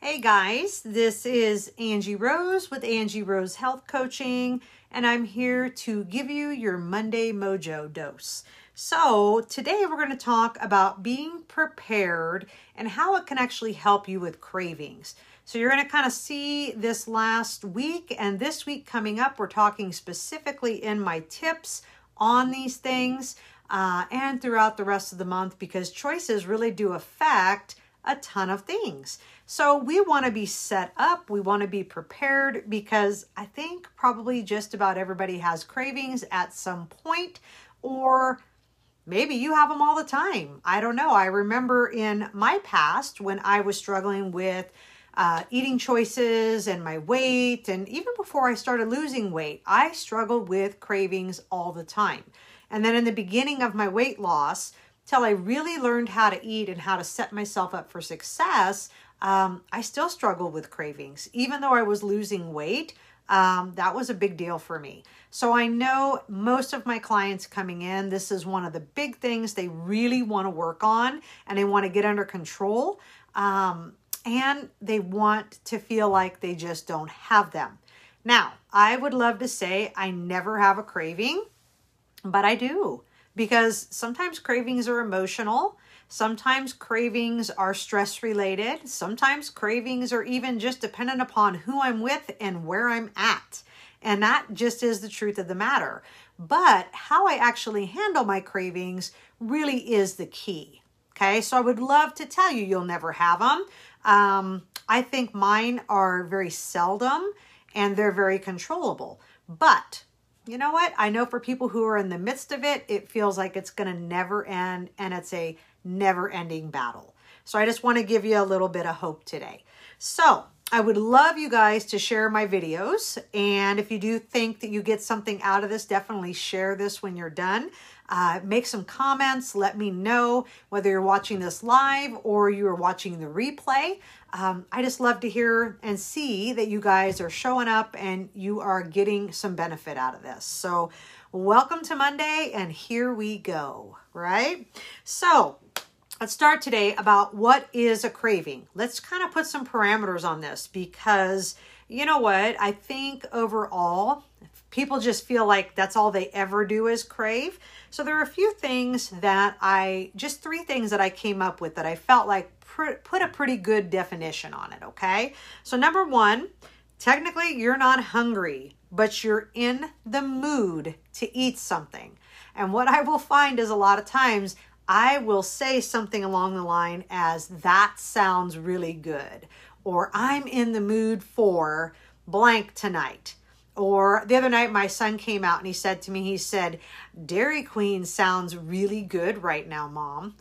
Hey guys, this is Angie Rose with Angie Rose Health Coaching, and I'm here to give you your Monday Mojo dose. So, today we're going to talk about being prepared and how it can actually help you with cravings. So, you're going to kind of see this last week, and this week coming up, we're talking specifically in my tips on these things uh, and throughout the rest of the month because choices really do affect a ton of things. So we want to be set up, we want to be prepared because I think probably just about everybody has cravings at some point or maybe you have them all the time. I don't know. I remember in my past when I was struggling with uh, eating choices and my weight, and even before I started losing weight, I struggled with cravings all the time. And then in the beginning of my weight loss, till I really learned how to eat and how to set myself up for success, um, I still struggled with cravings. Even though I was losing weight, um, that was a big deal for me. So I know most of my clients coming in, this is one of the big things they really want to work on and they want to get under control. Um, and they want to feel like they just don't have them. Now, I would love to say I never have a craving, but I do because sometimes cravings are emotional. Sometimes cravings are stress related. Sometimes cravings are even just dependent upon who I'm with and where I'm at. And that just is the truth of the matter. But how I actually handle my cravings really is the key. Okay, so I would love to tell you you'll never have them. Um, I think mine are very seldom and they're very controllable. But you know what? I know for people who are in the midst of it, it feels like it's going to never end and it's a never ending battle. So I just want to give you a little bit of hope today. So I would love you guys to share my videos. And if you do think that you get something out of this, definitely share this when you're done. Uh, make some comments. Let me know whether you're watching this live or you are watching the replay. Um, I just love to hear and see that you guys are showing up and you are getting some benefit out of this. So, welcome to Monday, and here we go, right? So, let's start today about what is a craving. Let's kind of put some parameters on this because you know what? I think overall, people just feel like that's all they ever do is crave. So there are a few things that I, just three things that I came up with that I felt like put a pretty good definition on it, okay? So number one, technically you're not hungry, but you're in the mood to eat something. And what I will find is a lot of times I will say something along the line as that sounds really good, or I'm in the mood for blank tonight. Or the other night, my son came out and he said to me, he said, Dairy Queen sounds really good right now, mom.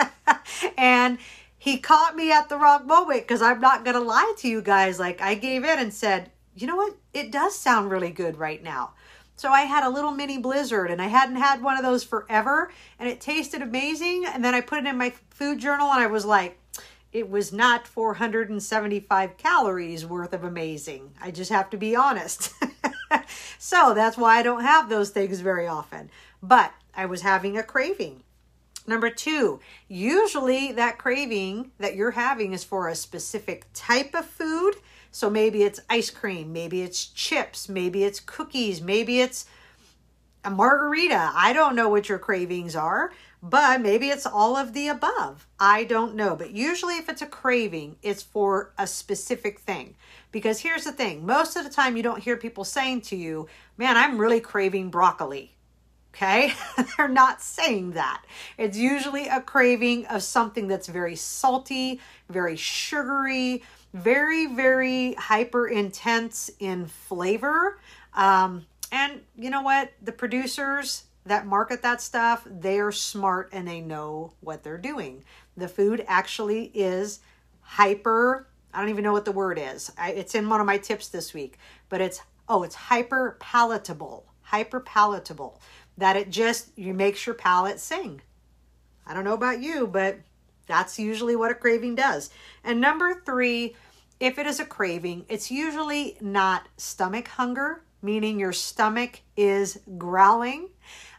and he caught me at the wrong moment because I'm not going to lie to you guys. Like, I gave in and said, you know what? It does sound really good right now. So I had a little mini blizzard and I hadn't had one of those forever and it tasted amazing. And then I put it in my food journal and I was like, it was not 475 calories worth of amazing. I just have to be honest. so that's why I don't have those things very often. But I was having a craving. Number two, usually that craving that you're having is for a specific type of food so maybe it's ice cream, maybe it's chips, maybe it's cookies, maybe it's a margarita. I don't know what your cravings are, but maybe it's all of the above. I don't know. But usually, if it's a craving, it's for a specific thing. Because here's the thing most of the time, you don't hear people saying to you, Man, I'm really craving broccoli. Okay? They're not saying that. It's usually a craving of something that's very salty, very sugary, very, very hyper intense in flavor. Um, and you know what? The producers that market that stuff, they are smart and they know what they're doing. The food actually is hyper, I don't even know what the word is. I, it's in one of my tips this week, but it's, oh, it's hyper palatable. Hyper palatable. That it just, you makes your palate sing. I don't know about you, but that's usually what a craving does. And number three, if it is a craving, it's usually not stomach hunger, meaning your stomach is growling,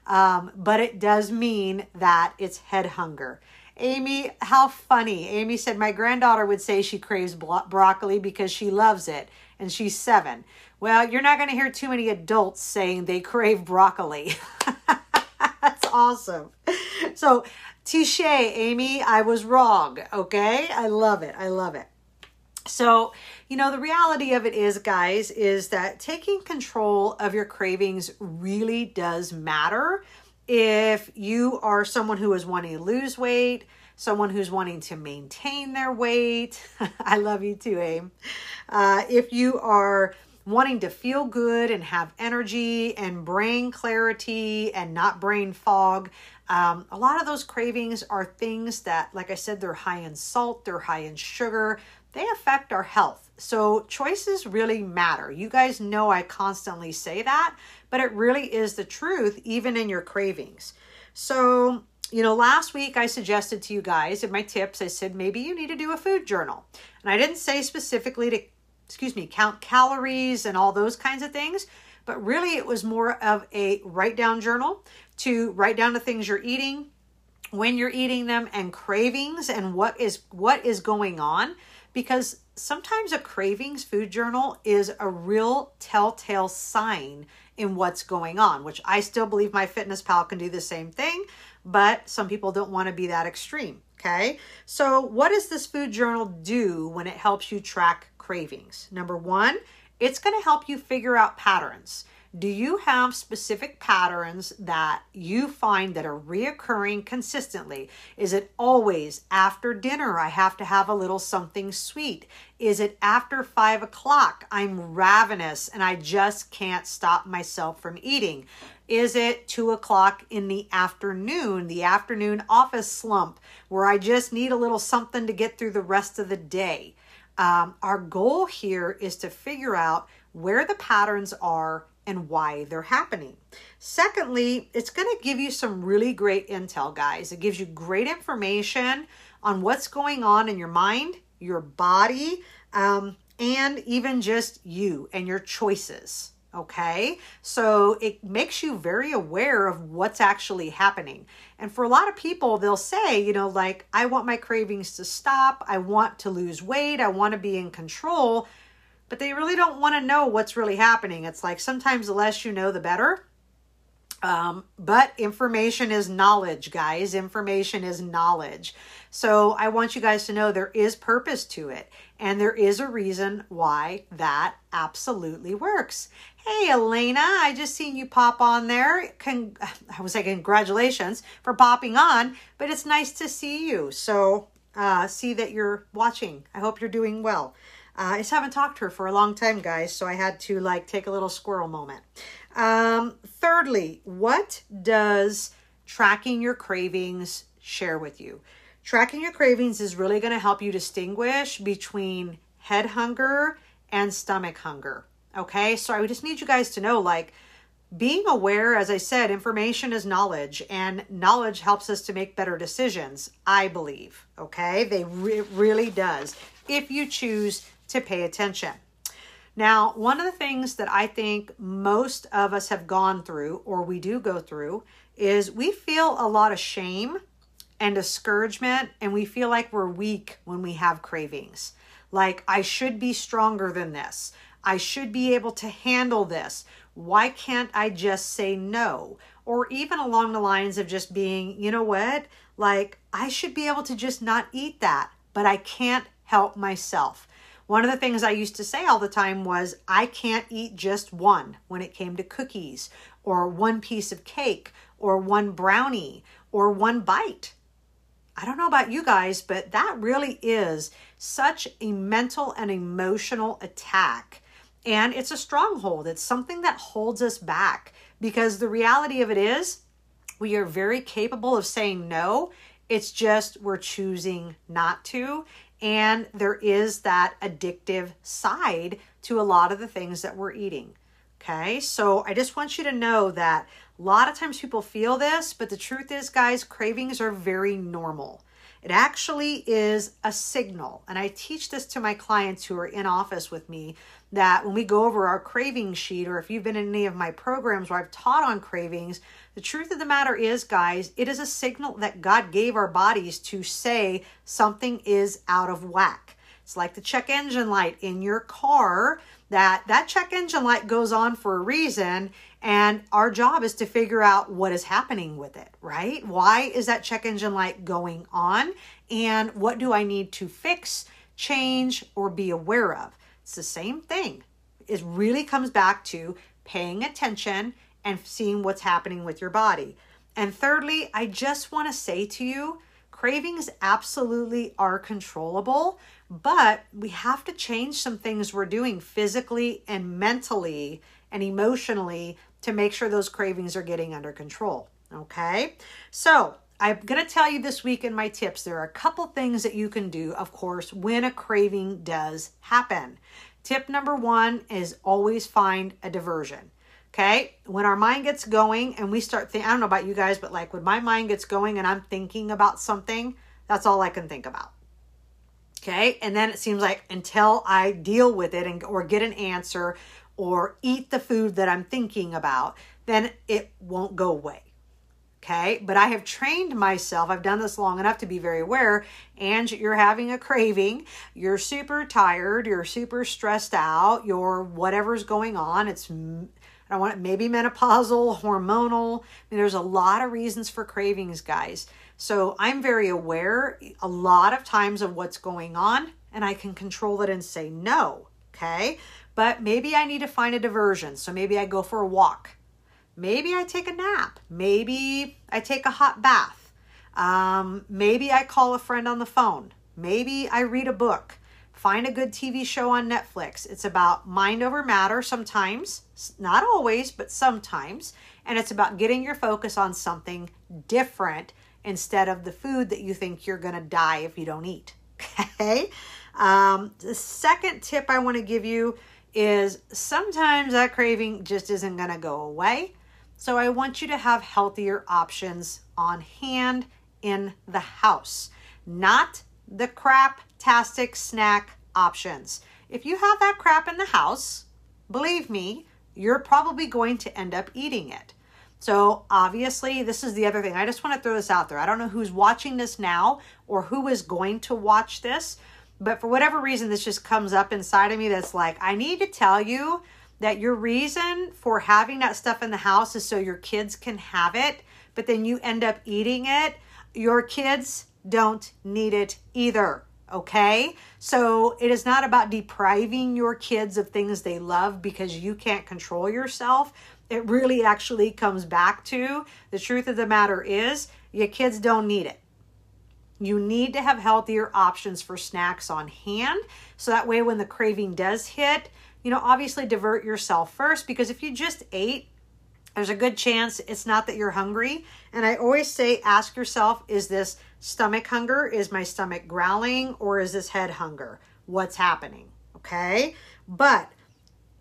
um, but it does mean that it's head hunger. Amy, how funny. Amy said, My granddaughter would say she craves bro- broccoli because she loves it, and she's seven. Well, you're not going to hear too many adults saying they crave broccoli. That's awesome. So, touche, Amy, I was wrong. Okay. I love it. I love it. So, you know, the reality of it is, guys, is that taking control of your cravings really does matter if you are someone who is wanting to lose weight, someone who's wanting to maintain their weight. I love you too, Aim. Uh, if you are wanting to feel good and have energy and brain clarity and not brain fog. Um, a lot of those cravings are things that, like I said, they're high in salt, they're high in sugar, they affect our health. So choices really matter. You guys know I constantly say that, but it really is the truth, even in your cravings. So, you know, last week I suggested to you guys in my tips, I said maybe you need to do a food journal. And I didn't say specifically to excuse me, count calories and all those kinds of things. But really, it was more of a write down journal to write down the things you're eating, when you're eating them, and cravings and what is what is going on. Because sometimes a cravings food journal is a real telltale sign in what's going on, which I still believe MyFitnessPal can do the same thing, but some people don't want to be that extreme. Okay, so what does this food journal do when it helps you track cravings. Number one, it's going to help you figure out patterns. Do you have specific patterns that you find that are reoccurring consistently? Is it always after dinner I have to have a little something sweet? Is it after five o'clock I'm ravenous and I just can't stop myself from eating? Is it two o'clock in the afternoon, the afternoon office slump, where I just need a little something to get through the rest of the day? Um, our goal here is to figure out where the patterns are and why they're happening. Secondly, it's going to give you some really great intel, guys. It gives you great information on what's going on in your mind, your body, um, and even just you and your choices. Okay, so it makes you very aware of what's actually happening. And for a lot of people, they'll say, you know, like, I want my cravings to stop. I want to lose weight. I want to be in control. But they really don't want to know what's really happening. It's like sometimes the less you know, the better. Um, but information is knowledge, guys. Information is knowledge. So I want you guys to know there is purpose to it. And there is a reason why that absolutely works. Hey, Elena, I just seen you pop on there. Con- I was say congratulations for popping on, but it's nice to see you. So uh, see that you're watching. I hope you're doing well. Uh, I just haven't talked to her for a long time, guys, so I had to like take a little squirrel moment. Um, thirdly, what does tracking your cravings share with you? Tracking your cravings is really going to help you distinguish between head hunger and stomach hunger. Okay, so I just need you guys to know like, being aware, as I said, information is knowledge, and knowledge helps us to make better decisions, I believe. Okay, they re- really does if you choose to pay attention. Now, one of the things that I think most of us have gone through, or we do go through, is we feel a lot of shame and discouragement, and we feel like we're weak when we have cravings. Like, I should be stronger than this. I should be able to handle this. Why can't I just say no? Or even along the lines of just being, you know what? Like, I should be able to just not eat that, but I can't help myself. One of the things I used to say all the time was, I can't eat just one when it came to cookies, or one piece of cake, or one brownie, or one bite. I don't know about you guys, but that really is such a mental and emotional attack. And it's a stronghold. It's something that holds us back because the reality of it is we are very capable of saying no. It's just we're choosing not to. And there is that addictive side to a lot of the things that we're eating. Okay, so I just want you to know that a lot of times people feel this, but the truth is, guys, cravings are very normal. It actually is a signal. And I teach this to my clients who are in office with me that when we go over our craving sheet, or if you've been in any of my programs where I've taught on cravings, the truth of the matter is, guys, it is a signal that God gave our bodies to say something is out of whack. It's like the check engine light in your car that that check engine light goes on for a reason and our job is to figure out what is happening with it, right? Why is that check engine light going on and what do I need to fix, change or be aware of? It's the same thing. It really comes back to paying attention and seeing what's happening with your body. And thirdly, I just want to say to you, cravings absolutely are controllable, but we have to change some things we're doing physically and mentally and emotionally to make sure those cravings are getting under control. Okay? So, I'm going to tell you this week in my tips, there are a couple things that you can do, of course, when a craving does happen. Tip number one is always find a diversion. Okay. When our mind gets going and we start thinking, I don't know about you guys, but like when my mind gets going and I'm thinking about something, that's all I can think about. Okay. And then it seems like until I deal with it and or get an answer or eat the food that I'm thinking about, then it won't go away. Okay. But I have trained myself, I've done this long enough to be very aware. And you're having a craving, you're super tired, you're super stressed out, you're whatever's going on. It's I don't want maybe menopausal, hormonal. I mean, there's a lot of reasons for cravings, guys. So I'm very aware a lot of times of what's going on, and I can control it and say no. Okay. But maybe I need to find a diversion. So maybe I go for a walk. Maybe I take a nap. Maybe I take a hot bath. Um, maybe I call a friend on the phone. Maybe I read a book. Find a good TV show on Netflix. It's about mind over matter sometimes, not always, but sometimes. And it's about getting your focus on something different instead of the food that you think you're going to die if you don't eat. Okay. Um, the second tip I want to give you is sometimes that craving just isn't going to go away. So I want you to have healthier options on hand in the house, not the crap-tastic snack options. If you have that crap in the house, believe me, you're probably going to end up eating it. So, obviously, this is the other thing. I just want to throw this out there. I don't know who's watching this now or who is going to watch this, but for whatever reason, this just comes up inside of me that's like, I need to tell you that your reason for having that stuff in the house is so your kids can have it, but then you end up eating it. Your kids don't need it either. Okay? So it is not about depriving your kids of things they love because you can't control yourself. It really actually comes back to the truth of the matter is your kids don't need it. You need to have healthier options for snacks on hand. So that way, when the craving does hit, you know, obviously divert yourself first because if you just ate, there's a good chance it's not that you're hungry. And I always say, ask yourself, is this stomach hunger? Is my stomach growling or is this head hunger? What's happening? Okay. But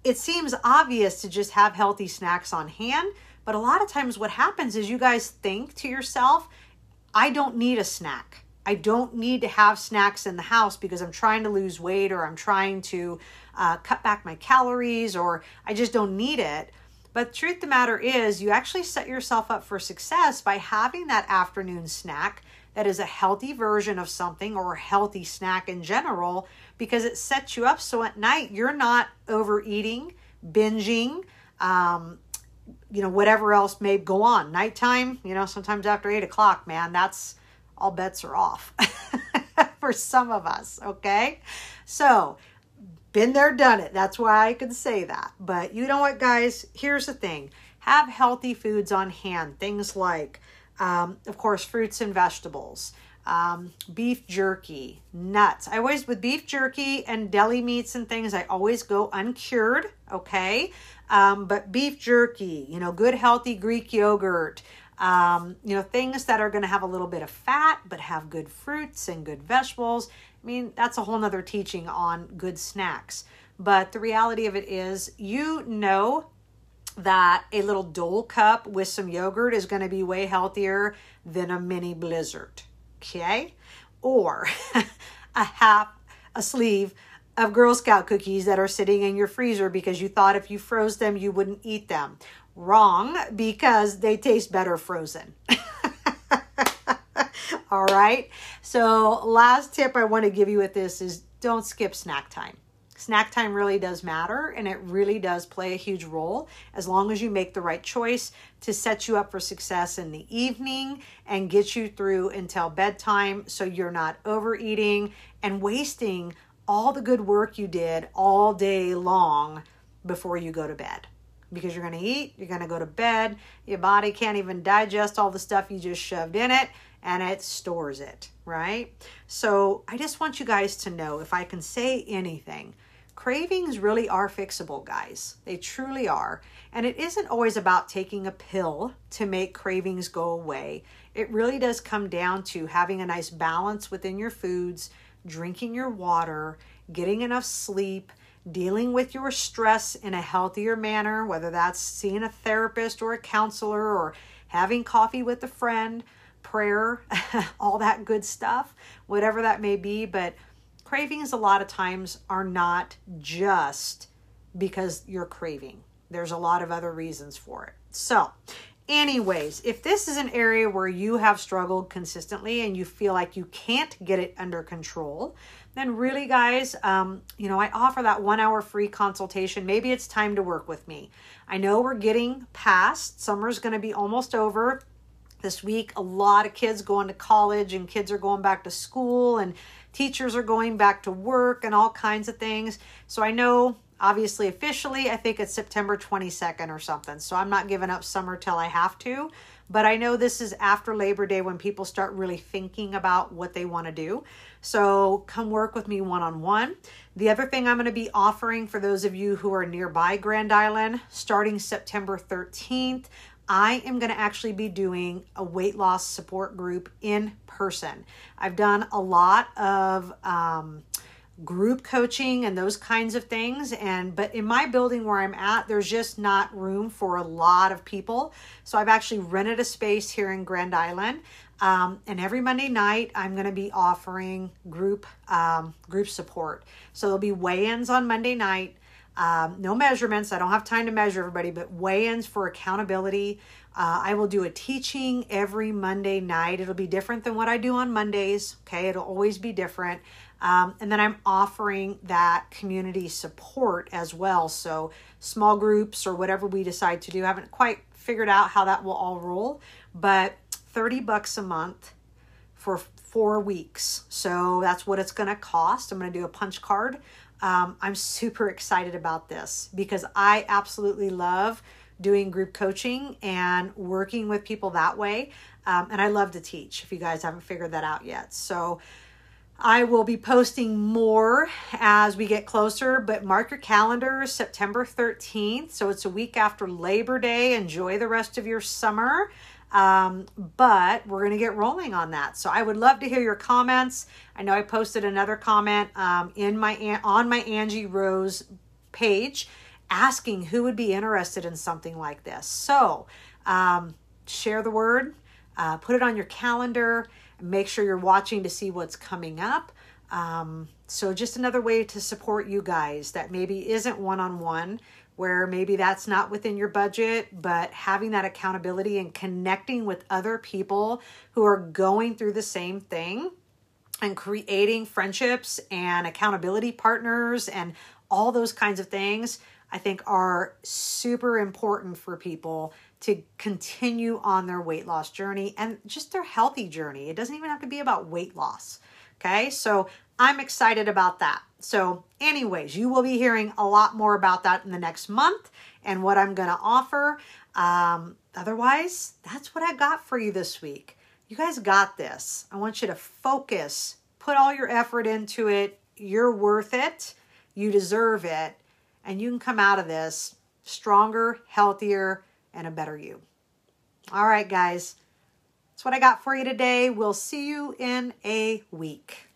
it seems obvious to just have healthy snacks on hand. But a lot of times, what happens is you guys think to yourself, I don't need a snack. I don't need to have snacks in the house because I'm trying to lose weight or I'm trying to uh, cut back my calories or I just don't need it. But truth the matter is, you actually set yourself up for success by having that afternoon snack that is a healthy version of something or a healthy snack in general because it sets you up so at night you're not overeating, binging, um, you know, whatever else may go on. Nighttime, you know, sometimes after eight o'clock, man, that's all bets are off for some of us, okay? So, been there, done it. That's why I can say that. But you know what, guys? Here's the thing have healthy foods on hand. Things like, um, of course, fruits and vegetables, um, beef jerky, nuts. I always, with beef jerky and deli meats and things, I always go uncured, okay? Um, but beef jerky, you know, good healthy Greek yogurt, um, you know, things that are going to have a little bit of fat but have good fruits and good vegetables. I mean, that's a whole nother teaching on good snacks. But the reality of it is, you know that a little Dole cup with some yogurt is going to be way healthier than a mini blizzard. Okay? or a half a sleeve of Girl Scout cookies that are sitting in your freezer because you thought if you froze them, you wouldn't eat them. Wrong, because they taste better frozen. All right. So, last tip I want to give you with this is don't skip snack time. Snack time really does matter and it really does play a huge role as long as you make the right choice to set you up for success in the evening and get you through until bedtime so you're not overeating and wasting all the good work you did all day long before you go to bed. Because you're going to eat, you're going to go to bed, your body can't even digest all the stuff you just shoved in it and it stores it, right? So I just want you guys to know if I can say anything, cravings really are fixable, guys. They truly are. And it isn't always about taking a pill to make cravings go away. It really does come down to having a nice balance within your foods drinking your water, getting enough sleep, dealing with your stress in a healthier manner, whether that's seeing a therapist or a counselor or having coffee with a friend, prayer, all that good stuff, whatever that may be. But cravings, a lot of times, are not just because you're craving, there's a lot of other reasons for it. So, Anyways, if this is an area where you have struggled consistently and you feel like you can't get it under control, then really, guys, um, you know, I offer that one hour free consultation. Maybe it's time to work with me. I know we're getting past, summer's going to be almost over this week. A lot of kids going to college and kids are going back to school and teachers are going back to work and all kinds of things. So I know Obviously, officially, I think it's September 22nd or something. So I'm not giving up summer till I have to. But I know this is after Labor Day when people start really thinking about what they want to do. So come work with me one on one. The other thing I'm going to be offering for those of you who are nearby Grand Island, starting September 13th, I am going to actually be doing a weight loss support group in person. I've done a lot of. Um, group coaching and those kinds of things and but in my building where I'm at there's just not room for a lot of people so I've actually rented a space here in Grand Island um, and every Monday night I'm going to be offering group um, group support so there'll be weigh-ins on Monday night um, no measurements I don't have time to measure everybody but weigh-ins for accountability uh, I will do a teaching every Monday night. It'll be different than what I do on Mondays. Okay, it'll always be different. Um, and then I'm offering that community support as well. So, small groups or whatever we decide to do. I haven't quite figured out how that will all roll, but 30 bucks a month for four weeks. So, that's what it's going to cost. I'm going to do a punch card. Um, I'm super excited about this because I absolutely love doing group coaching and working with people that way. Um, and I love to teach if you guys haven't figured that out yet. So, I will be posting more as we get closer, but mark your calendars September 13th. So it's a week after Labor Day. Enjoy the rest of your summer. Um, but we're going to get rolling on that. So I would love to hear your comments. I know I posted another comment um, in my on my Angie Rose page asking who would be interested in something like this. So um, share the word, uh, put it on your calendar Make sure you're watching to see what's coming up. Um, so, just another way to support you guys that maybe isn't one on one, where maybe that's not within your budget, but having that accountability and connecting with other people who are going through the same thing and creating friendships and accountability partners and all those kinds of things, I think are super important for people to continue on their weight loss journey and just their healthy journey. It doesn't even have to be about weight loss. Okay, so I'm excited about that. So, anyways, you will be hearing a lot more about that in the next month and what I'm going to offer. Um, otherwise, that's what I got for you this week. You guys got this. I want you to focus, put all your effort into it. You're worth it, you deserve it, and you can come out of this stronger, healthier, and a better you. All right, guys. That's what I got for you today. We'll see you in a week.